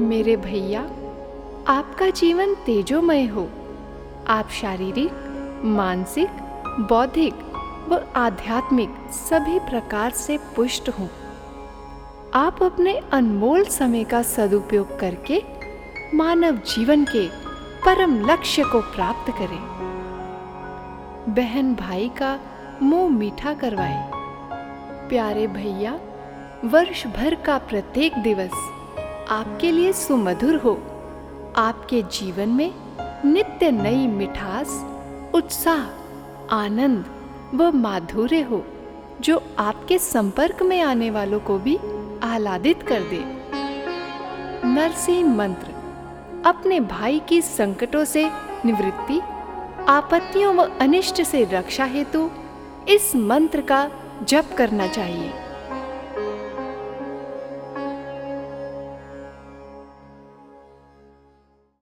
मेरे भैया, आपका जीवन तेजोमय हो। आप शारीरिक, मानसिक, बौद्धिक व आध्यात्मिक सभी प्रकार से पुष्ट हों। आप अपने अनमोल समय का सदुपयोग करके मानव जीवन के परम लक्ष्य को प्राप्त करें। बहन भाई का मुँह मीठा करवाए। प्यारे भैया, वर्ष भर का प्रत्येक दिवस आपके लिए सुमधुर हो। आपके जीवन में नित्य नई मिठास, उत्साह, आनंद व माधुर्य हो, जो आपके संपर्क में आने वालों को भी आह्लादित कर दे। नरसिंह मंत्र, अपने भाई की संकटों से निवृत्ति, आपत्तियों व अनिष्ट से रक्षा हेतु इस मंत्र का जप करना चाहिए।